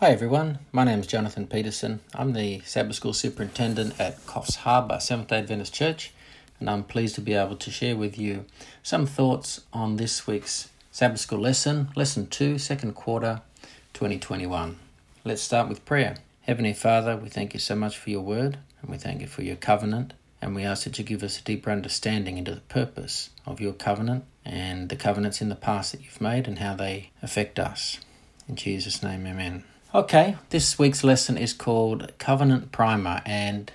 Hi everyone, my name is Jonathan Peterson. I'm the Sabbath School Superintendent at Coffs Harbour Seventh day Adventist Church, and I'm pleased to be able to share with you some thoughts on this week's Sabbath School lesson, Lesson 2, Second Quarter 2021. Let's start with prayer. Heavenly Father, we thank you so much for your word, and we thank you for your covenant, and we ask that you give us a deeper understanding into the purpose of your covenant and the covenants in the past that you've made and how they affect us. In Jesus' name, amen. Okay, this week's lesson is called Covenant Primer, and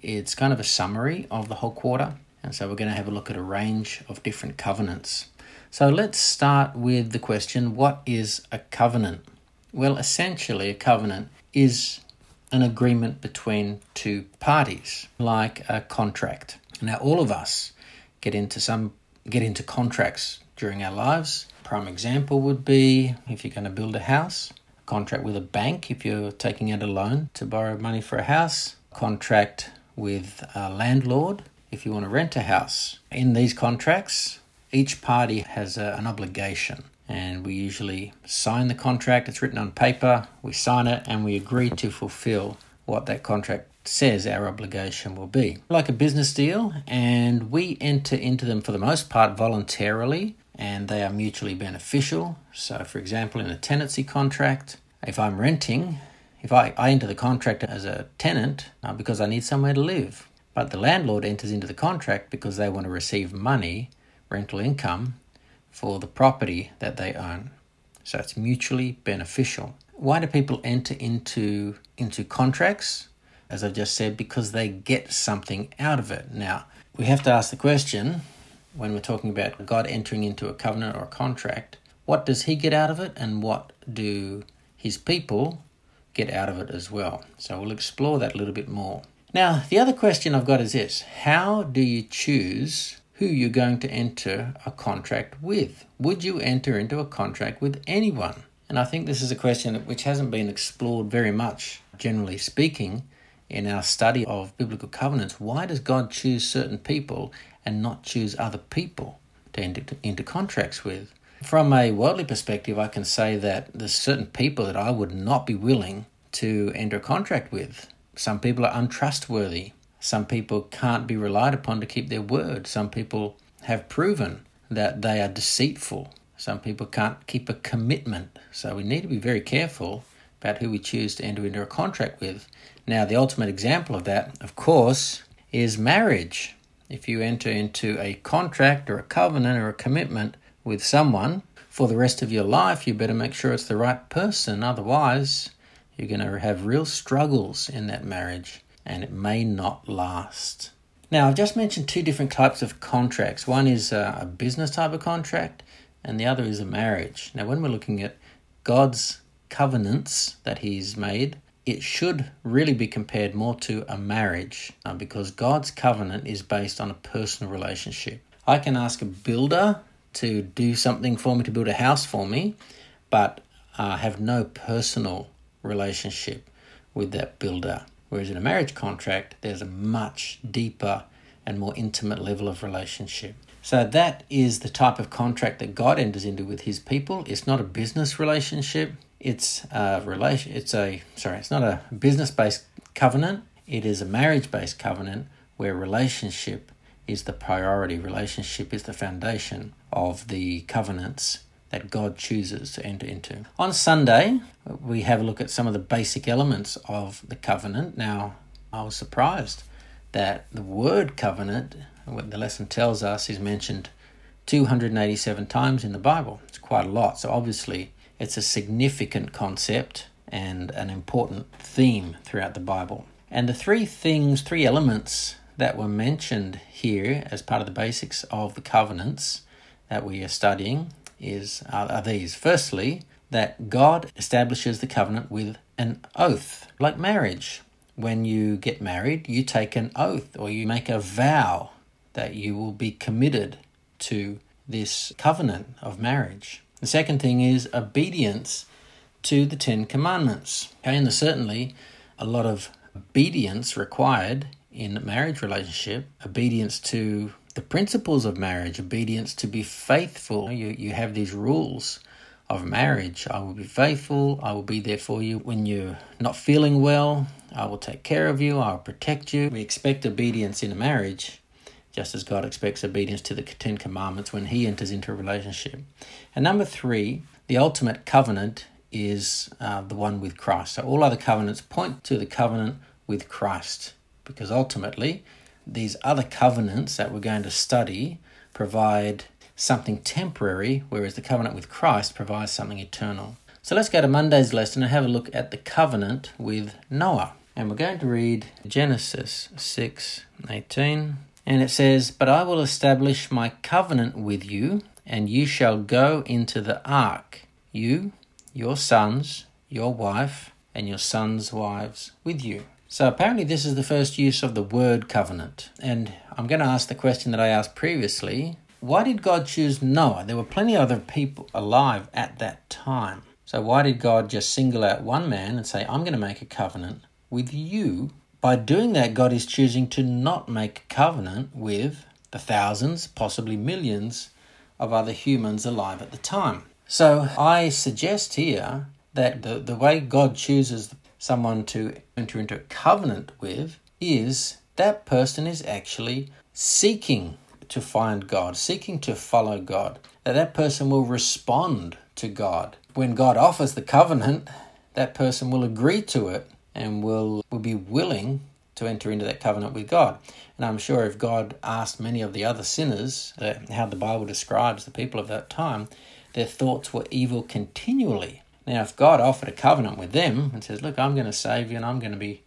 it's kind of a summary of the whole quarter. And so we're going to have a look at a range of different covenants. So let's start with the question what is a covenant? Well, essentially, a covenant is an agreement between two parties, like a contract. Now, all of us get into some get into contracts during our lives. Prime example would be if you're going to build a house, contract with a bank if you're taking out a loan to borrow money for a house, contract with a landlord if you want to rent a house. In these contracts, each party has a, an obligation, and we usually sign the contract. It's written on paper, we sign it, and we agree to fulfill what that contract says our obligation will be. Like a business deal, and we enter into them for the most part voluntarily and they are mutually beneficial. So, for example, in a tenancy contract, if I'm renting, if I, I enter the contract as a tenant uh, because I need somewhere to live, but the landlord enters into the contract because they want to receive money, rental income, for the property that they own. So it's mutually beneficial. Why do people enter into into contracts? As I've just said, because they get something out of it. Now, we have to ask the question when we're talking about God entering into a covenant or a contract, what does he get out of it and what do his people get out of it as well? So we'll explore that a little bit more. Now, the other question I've got is this How do you choose who you're going to enter a contract with? Would you enter into a contract with anyone? And I think this is a question which hasn't been explored very much, generally speaking, in our study of biblical covenants. Why does God choose certain people and not choose other people to enter into contracts with. From a worldly perspective, I can say that there's certain people that I would not be willing to enter a contract with. Some people are untrustworthy. Some people can't be relied upon to keep their word. Some people have proven that they are deceitful. Some people can't keep a commitment. So we need to be very careful about who we choose to enter into a contract with. Now, the ultimate example of that, of course, is marriage if you enter into a contract or a covenant or a commitment with someone for the rest of your life, you better make sure it's the right person. Otherwise, you're going to have real struggles in that marriage and it may not last. Now, I've just mentioned two different types of contracts. One is a business type of contract, and the other is a marriage. Now, when we're looking at God's covenants that He's made, it should really be compared more to a marriage uh, because God's covenant is based on a personal relationship. I can ask a builder to do something for me, to build a house for me, but uh, have no personal relationship with that builder. Whereas in a marriage contract, there's a much deeper and more intimate level of relationship. So that is the type of contract that God enters into with his people. It's not a business relationship, it's a relation. It's a sorry. It's not a business-based covenant. It is a marriage-based covenant where relationship is the priority. Relationship is the foundation of the covenants that God chooses to enter into. On Sunday, we have a look at some of the basic elements of the covenant. Now, I was surprised that the word covenant, what the lesson tells us, is mentioned 287 times in the Bible. It's quite a lot. So, obviously, it's a significant concept and an important theme throughout the Bible. And the three things, three elements that were mentioned here as part of the basics of the covenants that we are studying is are, are these. Firstly, that God establishes the covenant with an oath, like marriage. When you get married, you take an oath or you make a vow that you will be committed to this covenant of marriage. The second thing is obedience to the Ten Commandments. Okay, and there's certainly a lot of obedience required in marriage relationship, obedience to the principles of marriage, obedience to be faithful. You, you have these rules of marriage. I will be faithful. I will be there for you when you're not feeling well. I will take care of you. I will protect you. We expect obedience in a marriage, just as God expects obedience to the Ten Commandments when He enters into a relationship. And number three, the ultimate covenant is uh, the one with Christ. So all other covenants point to the covenant with Christ because ultimately these other covenants that we're going to study provide something temporary, whereas the covenant with Christ provides something eternal. So let's go to Monday's lesson and have a look at the covenant with Noah. And we're going to read Genesis 6 18. And it says, But I will establish my covenant with you, and you shall go into the ark, you, your sons, your wife, and your sons' wives with you. So apparently, this is the first use of the word covenant. And I'm going to ask the question that I asked previously why did God choose Noah? There were plenty of other people alive at that time. So why did God just single out one man and say, I'm going to make a covenant with you? By doing that, God is choosing to not make a covenant with the thousands, possibly millions, of other humans alive at the time. So I suggest here that the, the way God chooses someone to enter into a covenant with is that person is actually seeking to find God, seeking to follow God, that that person will respond to God. When God offers the covenant, that person will agree to it and will, will be willing to enter into that covenant with God. And I'm sure if God asked many of the other sinners uh, how the Bible describes the people of that time, their thoughts were evil continually. Now, if God offered a covenant with them and says, Look, I'm going to save you and I'm going to be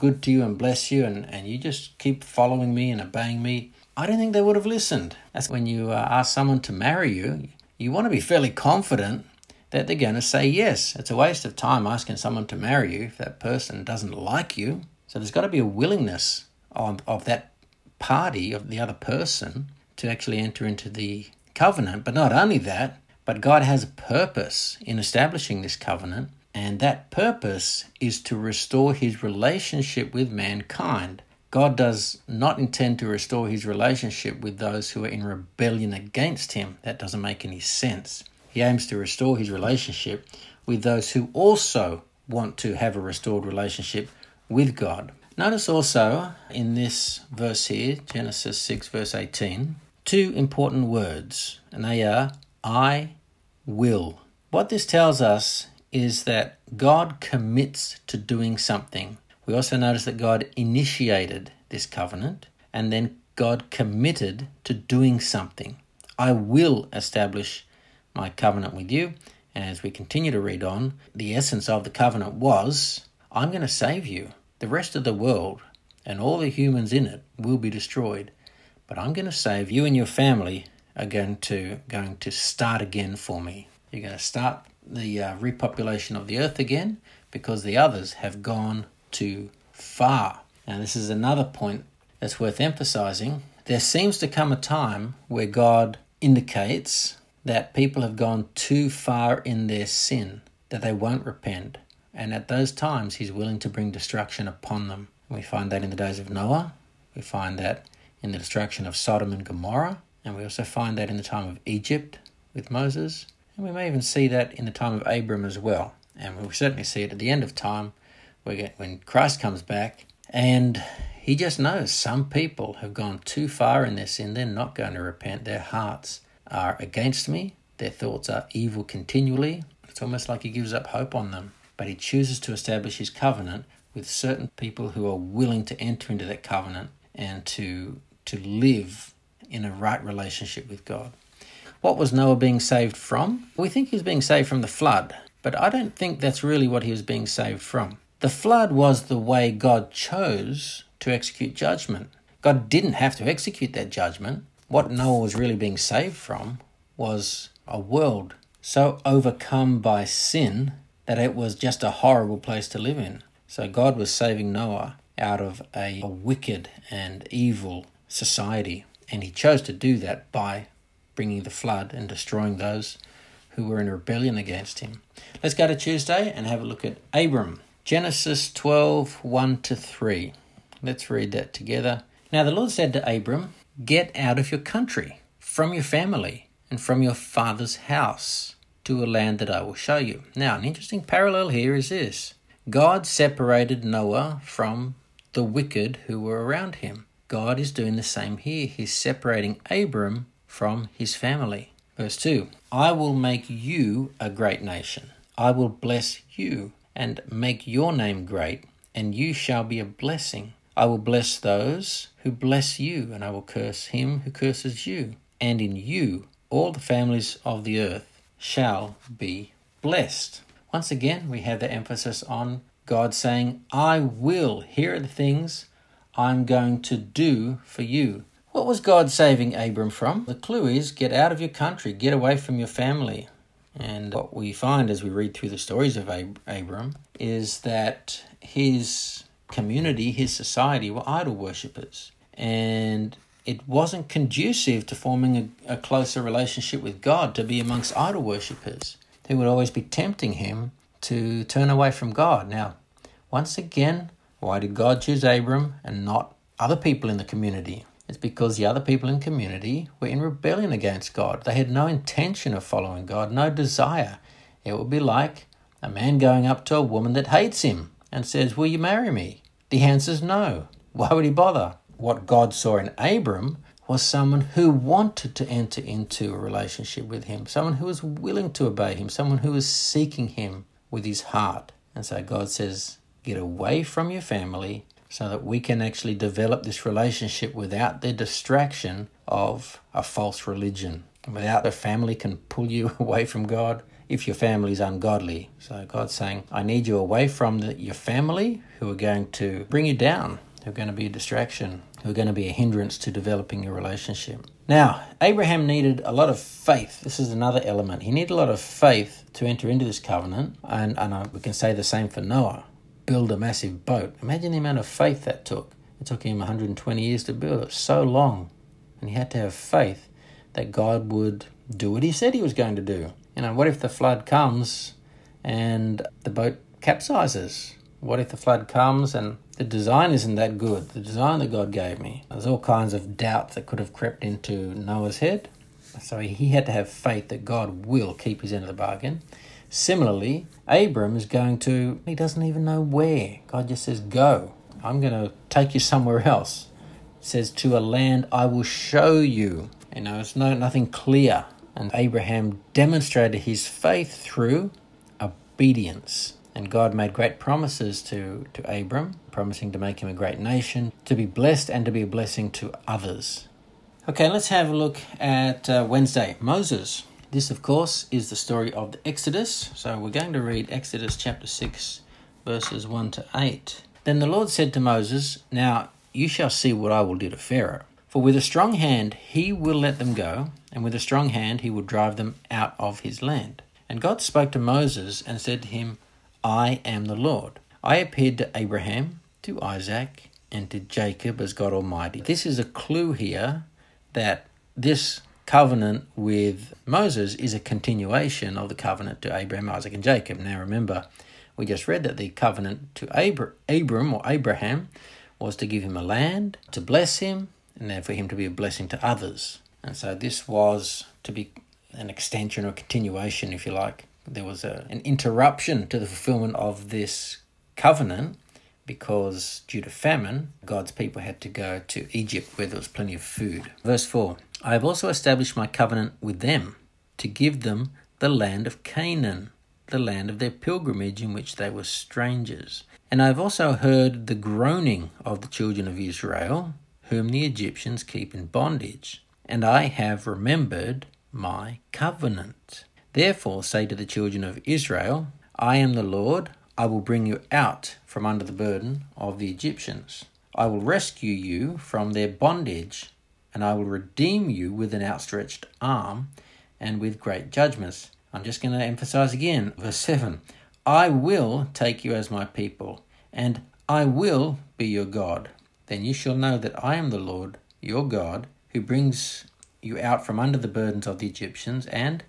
good to you and bless you, and, and you just keep following me and obeying me, I don't think they would have listened. That's when you uh, ask someone to marry you, you want to be fairly confident that they're going to say yes. It's a waste of time asking someone to marry you if that person doesn't like you. So there's got to be a willingness of, of that party, of the other person, to actually enter into the covenant. But not only that, but God has a purpose in establishing this covenant, and that purpose is to restore his relationship with mankind. God does not intend to restore his relationship with those who are in rebellion against him. That doesn't make any sense. He aims to restore his relationship with those who also want to have a restored relationship with God. Notice also in this verse here, Genesis 6, verse 18, two important words, and they are I will. What this tells us is that God commits to doing something. We also notice that God initiated this covenant and then God committed to doing something. I will establish my covenant with you. And as we continue to read on, the essence of the covenant was I'm going to save you. The rest of the world and all the humans in it will be destroyed, but I'm going to save you and your family are going to going to start again for me. You're going to start the uh, repopulation of the earth again because the others have gone too far. Now, this is another point that's worth emphasizing. There seems to come a time where God indicates that people have gone too far in their sin, that they won't repent. And at those times, He's willing to bring destruction upon them. We find that in the days of Noah, we find that in the destruction of Sodom and Gomorrah, and we also find that in the time of Egypt with Moses, and we may even see that in the time of Abram as well. And we'll certainly see it at the end of time when Christ comes back and he just knows some people have gone too far in their sin. They're not going to repent. Their hearts are against me. Their thoughts are evil continually. It's almost like he gives up hope on them. But he chooses to establish his covenant with certain people who are willing to enter into that covenant and to to live in a right relationship with God. What was Noah being saved from? We think he was being saved from the flood, but I don't think that's really what he was being saved from. The flood was the way God chose to execute judgment. God didn't have to execute that judgment. What Noah was really being saved from was a world so overcome by sin that it was just a horrible place to live in. So God was saving Noah out of a, a wicked and evil society. And he chose to do that by bringing the flood and destroying those who were in rebellion against him. Let's go to Tuesday and have a look at Abram. Genesis 12 1 to 3. Let's read that together. Now the Lord said to Abram, Get out of your country, from your family, and from your father's house, to a land that I will show you. Now, an interesting parallel here is this God separated Noah from the wicked who were around him. God is doing the same here. He's separating Abram from his family. Verse 2 I will make you a great nation. I will bless you and make your name great, and you shall be a blessing. I will bless those who bless you, and I will curse him who curses you. And in you all the families of the earth shall be blessed. Once again, we have the emphasis on God saying, I will. Here are the things I'm going to do for you. What was God saving Abram from? The clue is get out of your country, get away from your family. And what we find as we read through the stories of Ab- Abram is that his community, his society, were idol worshippers. And it wasn't conducive to forming a, a closer relationship with God to be amongst idol worshippers. They would always be tempting him to turn away from God. Now, once again, why did God choose Abram and not other people in the community? It's because the other people in community were in rebellion against God. They had no intention of following God, no desire. It would be like a man going up to a woman that hates him and says, Will you marry me? The answer is no. Why would he bother? What God saw in Abram was someone who wanted to enter into a relationship with him, someone who was willing to obey him, someone who was seeking him with his heart. And so God says, Get away from your family so that we can actually develop this relationship without the distraction of a false religion. Without the family can pull you away from God if your family is ungodly. So God's saying, I need you away from the, your family who are going to bring you down, who are going to be a distraction, who are going to be a hindrance to developing your relationship. Now, Abraham needed a lot of faith. This is another element. He needed a lot of faith to enter into this covenant, and, and uh, we can say the same for Noah build a massive boat. Imagine the amount of faith that took. It took him 120 years to build it, so long. And he had to have faith that God would do what he said he was going to do. You know, what if the flood comes and the boat capsizes? What if the flood comes and the design isn't that good? The design that God gave me. There's all kinds of doubts that could have crept into Noah's head. So he had to have faith that God will keep his end of the bargain. Similarly, Abram is going to, he doesn't even know where. God just says, Go. I'm going to take you somewhere else. Says, To a land I will show you. You know, it's no, nothing clear. And Abraham demonstrated his faith through obedience. And God made great promises to, to Abram, promising to make him a great nation, to be blessed, and to be a blessing to others. Okay, let's have a look at uh, Wednesday. Moses. This, of course, is the story of the Exodus. So we're going to read Exodus chapter 6, verses 1 to 8. Then the Lord said to Moses, Now you shall see what I will do to Pharaoh. For with a strong hand he will let them go, and with a strong hand he will drive them out of his land. And God spoke to Moses and said to him, I am the Lord. I appeared to Abraham, to Isaac, and to Jacob as God Almighty. This is a clue here that this covenant with Moses is a continuation of the covenant to Abraham, Isaac, and Jacob. Now remember, we just read that the covenant to Abra- Abram or Abraham was to give him a land, to bless him, and then for him to be a blessing to others. And so this was to be an extension or continuation, if you like. There was a, an interruption to the fulfillment of this covenant because due to famine, God's people had to go to Egypt where there was plenty of food. Verse 4 I have also established my covenant with them to give them the land of Canaan, the land of their pilgrimage in which they were strangers. And I have also heard the groaning of the children of Israel, whom the Egyptians keep in bondage, and I have remembered my covenant. Therefore say to the children of Israel, I am the Lord, I will bring you out from under the burden of the Egyptians. I will rescue you from their bondage and I will redeem you with an outstretched arm and with great judgments. I'm just going to emphasize again, verse 7 I will take you as my people, and I will be your God. Then you shall know that I am the Lord, your God, who brings you out from under the burdens of the Egyptians, and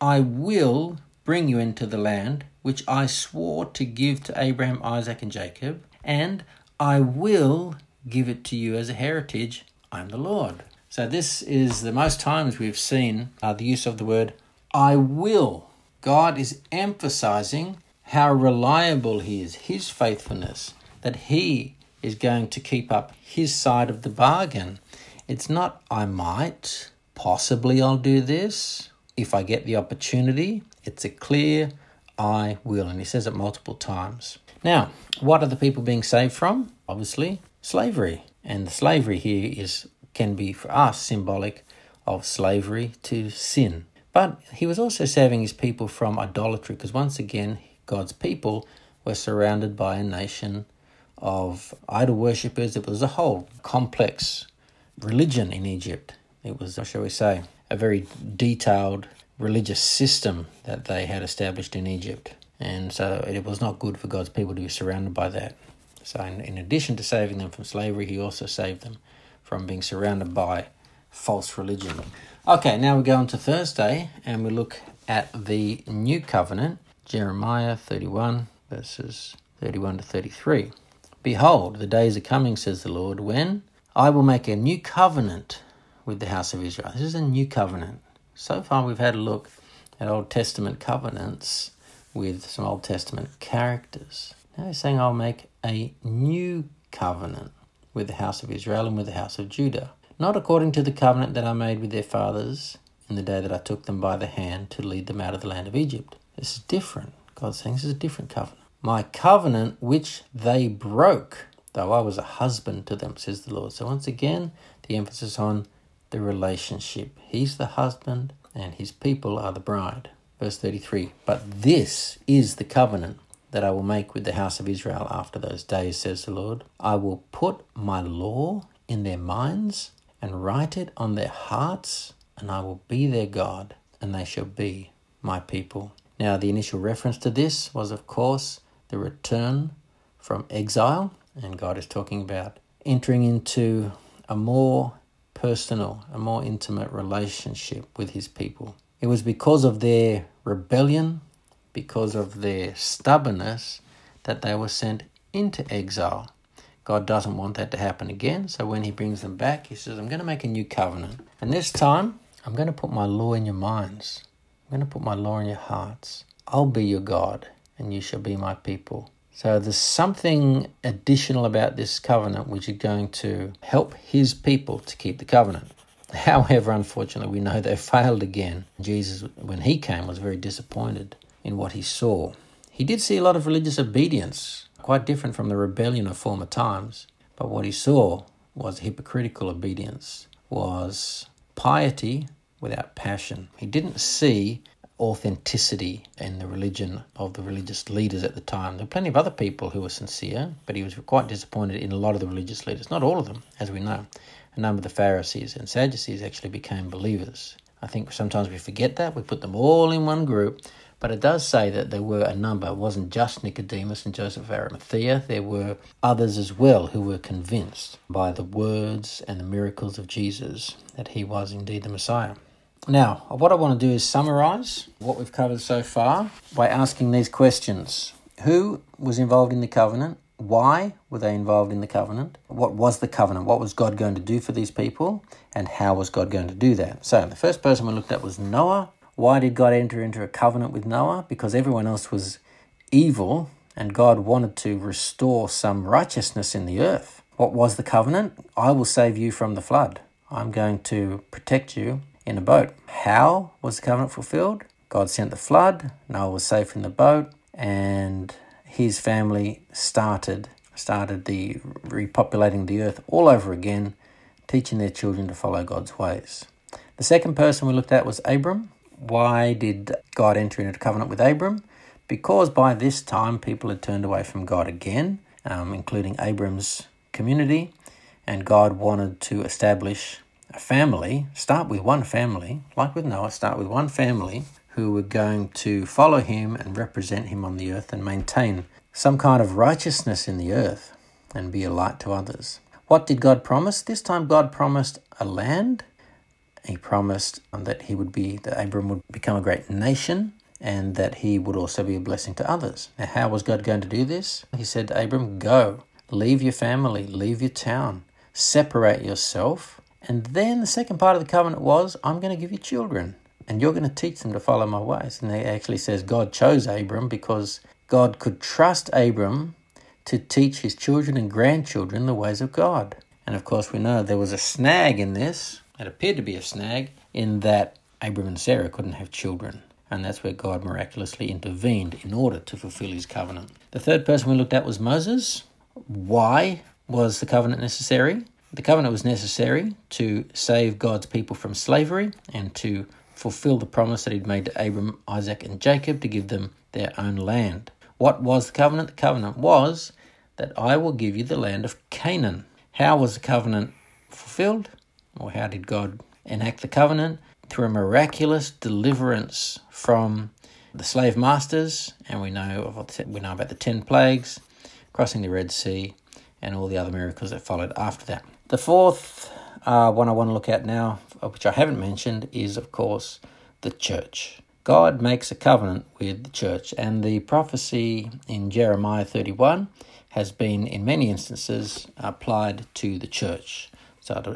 I will bring you into the land which I swore to give to Abraham, Isaac, and Jacob, and I will give it to you as a heritage I'm the Lord. So, this is the most times we've seen uh, the use of the word I will. God is emphasizing how reliable He is, His faithfulness, that He is going to keep up His side of the bargain. It's not, I might, possibly I'll do this if I get the opportunity. It's a clear, I will. And He says it multiple times. Now, what are the people being saved from? Obviously, slavery. And the slavery here is can be for us symbolic of slavery to sin. But he was also saving his people from idolatry because once again, God's people were surrounded by a nation of idol worshippers. It was a whole complex religion in Egypt. It was, shall we say, a very detailed religious system that they had established in Egypt. And so it was not good for God's people to be surrounded by that. So, in, in addition to saving them from slavery, he also saved them from being surrounded by false religion. Okay, now we go on to Thursday and we look at the new covenant, Jeremiah 31, verses 31 to 33. Behold, the days are coming, says the Lord, when I will make a new covenant with the house of Israel. This is a new covenant. So far, we've had a look at Old Testament covenants with some Old Testament characters. Now he's saying, I'll make a new covenant with the house of Israel and with the house of Judah not according to the covenant that I made with their fathers in the day that I took them by the hand to lead them out of the land of Egypt. This is different. God's saying this is a different covenant. My covenant which they broke, though I was a husband to them, says the Lord. So once again, the emphasis on the relationship. He's the husband and his people are the bride. Verse 33 But this is the covenant that I will make with the house of Israel after those days, says the Lord. I will put my law in their minds and write it on their hearts, and I will be their God, and they shall be my people. Now, the initial reference to this was, of course, the return from exile, and God is talking about entering into a more personal, a more intimate relationship with his people. It was because of their rebellion, because of their stubbornness, that they were sent into exile. God doesn't want that to happen again. So when he brings them back, he says, I'm going to make a new covenant. And this time, I'm going to put my law in your minds. I'm going to put my law in your hearts. I'll be your God, and you shall be my people. So there's something additional about this covenant which is going to help his people to keep the covenant. However, unfortunately, we know they failed again. Jesus, when he came, was very disappointed in what he saw. He did see a lot of religious obedience quite different from the rebellion of former times. But what he saw was hypocritical obedience, was piety without passion. He didn't see authenticity in the religion of the religious leaders at the time. There were plenty of other people who were sincere, but he was quite disappointed in a lot of the religious leaders. Not all of them, as we know. A number of the Pharisees and Sadducees actually became believers. I think sometimes we forget that. We put them all in one group but it does say that there were a number. It wasn't just Nicodemus and Joseph of Arimathea. There were others as well who were convinced by the words and the miracles of Jesus that he was indeed the Messiah. Now, what I want to do is summarize what we've covered so far by asking these questions Who was involved in the covenant? Why were they involved in the covenant? What was the covenant? What was God going to do for these people? And how was God going to do that? So, the first person we looked at was Noah. Why did God enter into a covenant with Noah? Because everyone else was evil and God wanted to restore some righteousness in the earth. What was the covenant? I will save you from the flood. I'm going to protect you in a boat. How was the covenant fulfilled? God sent the flood, Noah was safe in the boat, and his family started started the repopulating the earth all over again, teaching their children to follow God's ways. The second person we looked at was Abram. Why did God enter into covenant with Abram? Because by this time people had turned away from God again, um, including Abram's community, and God wanted to establish a family, start with one family, like with Noah, start with one family who were going to follow him and represent him on the earth and maintain some kind of righteousness in the earth and be a light to others. What did God promise? This time, God promised a land he promised that he would be, that Abram would become a great nation and that he would also be a blessing to others. Now, how was God going to do this? He said to Abram, Go, leave your family, leave your town, separate yourself. And then the second part of the covenant was, I'm going to give you children. and you're going to teach them to follow my ways. And he actually says God chose Abram because God could trust Abram to teach his children and grandchildren the ways of God. And of course, we know there was a snag in this. It appeared to be a snag in that Abram and Sarah couldn't have children. And that's where God miraculously intervened in order to fulfill his covenant. The third person we looked at was Moses. Why was the covenant necessary? The covenant was necessary to save God's people from slavery and to fulfill the promise that he'd made to Abram, Isaac, and Jacob to give them their own land. What was the covenant? The covenant was that I will give you the land of Canaan. How was the covenant fulfilled? Or how did God enact the covenant? Through a miraculous deliverance from the slave masters, and we know of, we know about the ten plagues, crossing the Red Sea, and all the other miracles that followed after that. The fourth uh, one I want to look at now, which I haven't mentioned, is of course the church. God makes a covenant with the church, and the prophecy in Jeremiah 31 has been, in many instances, applied to the church.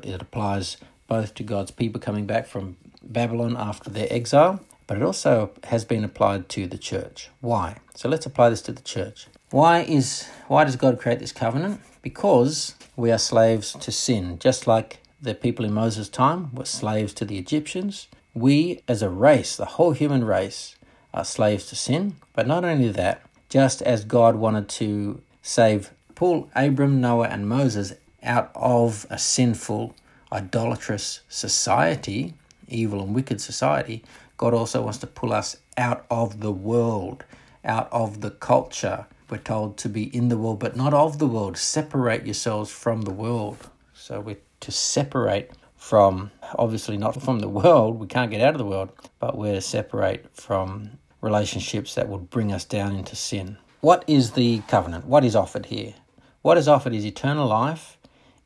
It applies both to God's people coming back from Babylon after their exile, but it also has been applied to the church. Why? So let's apply this to the church. Why is why does God create this covenant? Because we are slaves to sin, just like the people in Moses' time were slaves to the Egyptians. We, as a race, the whole human race, are slaves to sin. But not only that, just as God wanted to save Paul, Abram, Noah, and Moses out of a sinful, idolatrous society, evil and wicked society, God also wants to pull us out of the world, out of the culture. We're told to be in the world, but not of the world. Separate yourselves from the world. So we're to separate from, obviously not from the world, we can't get out of the world, but we're to separate from relationships that would bring us down into sin. What is the covenant? What is offered here? What is offered is eternal life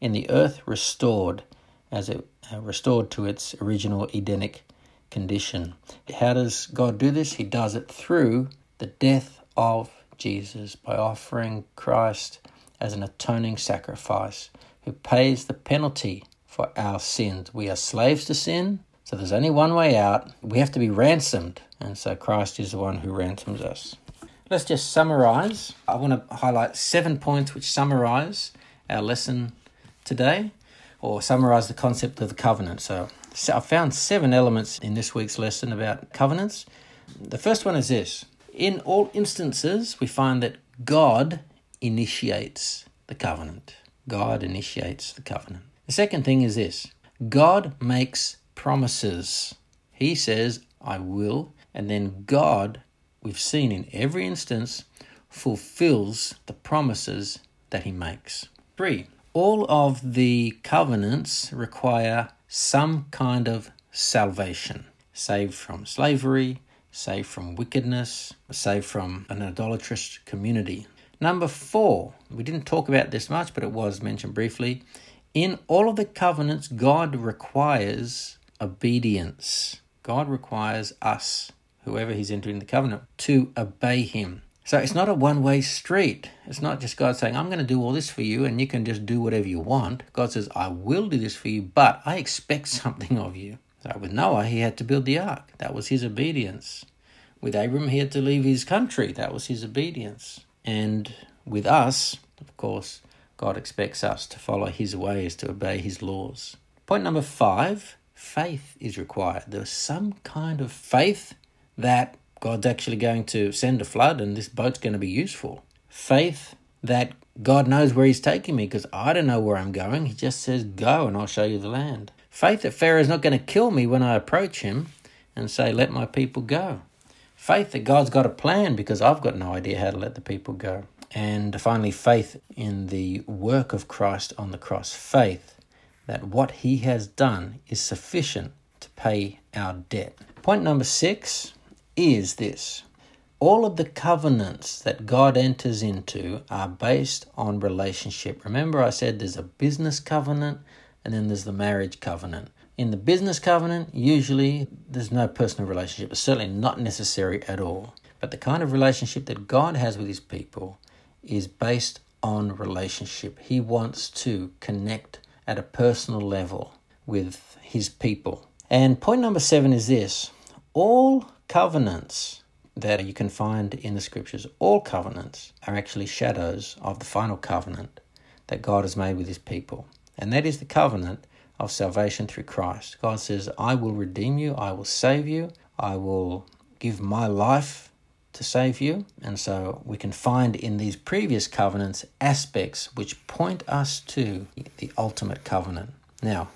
in the earth restored as it uh, restored to its original Edenic condition. How does God do this? He does it through the death of Jesus by offering Christ as an atoning sacrifice who pays the penalty for our sins. We are slaves to sin, so there's only one way out. We have to be ransomed, and so Christ is the one who ransoms us. Let's just summarize. I want to highlight seven points which summarize our lesson today, or summarize the concept of the covenant. So, so I found seven elements in this week's lesson about covenants. The first one is this In all instances, we find that God initiates the covenant. God initiates the covenant. The second thing is this God makes promises. He says, I will, and then God, we've seen in every instance, fulfills the promises that he makes. Three, all of the covenants require some kind of salvation saved from slavery, saved from wickedness, saved from an idolatrous community. Number four, we didn't talk about this much, but it was mentioned briefly. In all of the covenants, God requires obedience. God requires us, whoever He's entering the covenant, to obey Him. So it's not a one way street. It's not just God saying, I'm going to do all this for you and you can just do whatever you want. God says, I will do this for you, but I expect something of you. So with Noah, he had to build the ark. That was his obedience. With Abram, he had to leave his country. That was his obedience. And with us, of course, God expects us to follow His ways, to obey His laws. Point number five faith is required. There's some kind of faith that God's actually going to send a flood and this boat's going to be useful. Faith that God knows where He's taking me because I don't know where I'm going. He just says, Go and I'll show you the land. Faith that Pharaoh's not going to kill me when I approach him and say, Let my people go. Faith that God's got a plan because I've got no idea how to let the people go. And finally, faith in the work of Christ on the cross. Faith that what he has done is sufficient to pay our debt. Point number six is this all of the covenants that God enters into are based on relationship. Remember, I said there's a business covenant and then there's the marriage covenant. In the business covenant, usually there's no personal relationship. It's certainly not necessary at all. But the kind of relationship that God has with his people is based on relationship. He wants to connect at a personal level with his people. And point number seven is this all covenants that you can find in the scriptures, all covenants are actually shadows of the final covenant that God has made with his people. And that is the covenant of salvation through Christ. God says, I will redeem you, I will save you, I will give my life to save you. And so we can find in these previous covenants aspects which point us to the ultimate covenant. Now,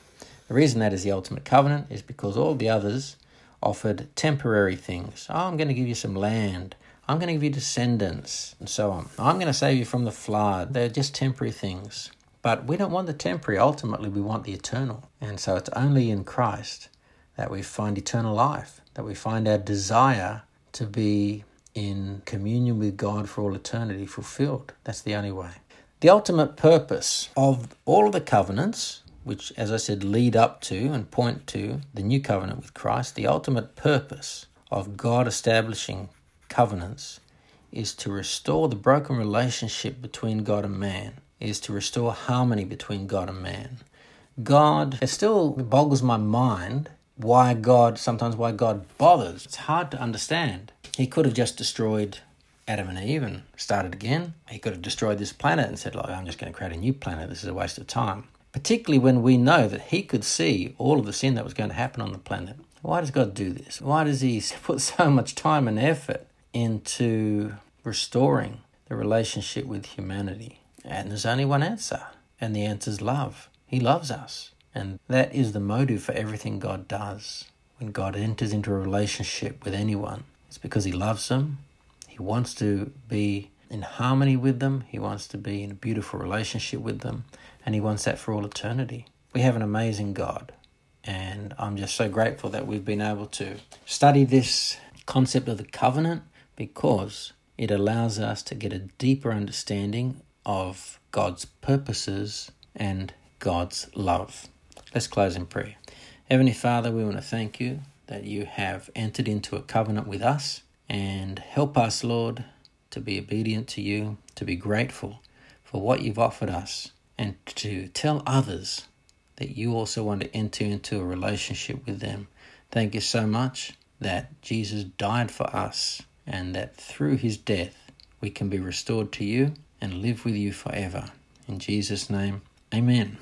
the reason that is the ultimate covenant is because all the others offered temporary things. Oh, I'm going to give you some land. I'm going to give you descendants, and so on. I'm going to save you from the flood. They're just temporary things. But we don't want the temporary. Ultimately, we want the eternal. And so it's only in Christ that we find eternal life, that we find our desire to be in communion with God for all eternity fulfilled. That's the only way. The ultimate purpose of all of the covenants which, as I said, lead up to and point to the new covenant with Christ, the ultimate purpose of God establishing covenants is to restore the broken relationship between God and man, is to restore harmony between God and man. God, it still boggles my mind why God, sometimes why God bothers. It's hard to understand. He could have just destroyed Adam and Eve and started again. He could have destroyed this planet and said, like, I'm just going to create a new planet. This is a waste of time particularly when we know that He could see all of the sin that was going to happen on the planet. Why does God do this? Why does He put so much time and effort into restoring the relationship with humanity? And there's only one answer, and the answer is love. He loves us. And that is the motive for everything God does. When God enters into a relationship with anyone, it's because He loves them. He wants to be in harmony with them. He wants to be in a beautiful relationship with them and He wants that for all eternity. We have an amazing God, and I'm just so grateful that we've been able to study this concept of the covenant because it allows us to get a deeper understanding of God's purposes and God's love. Let's close in prayer. Heavenly Father, we want to thank you that you have entered into a covenant with us and help us, Lord, to be obedient to you, to be grateful for what you've offered us and to tell others that you also want to enter into a relationship with them. Thank you so much that Jesus died for us and that through his death we can be restored to you and live with you forever. In Jesus' name, amen.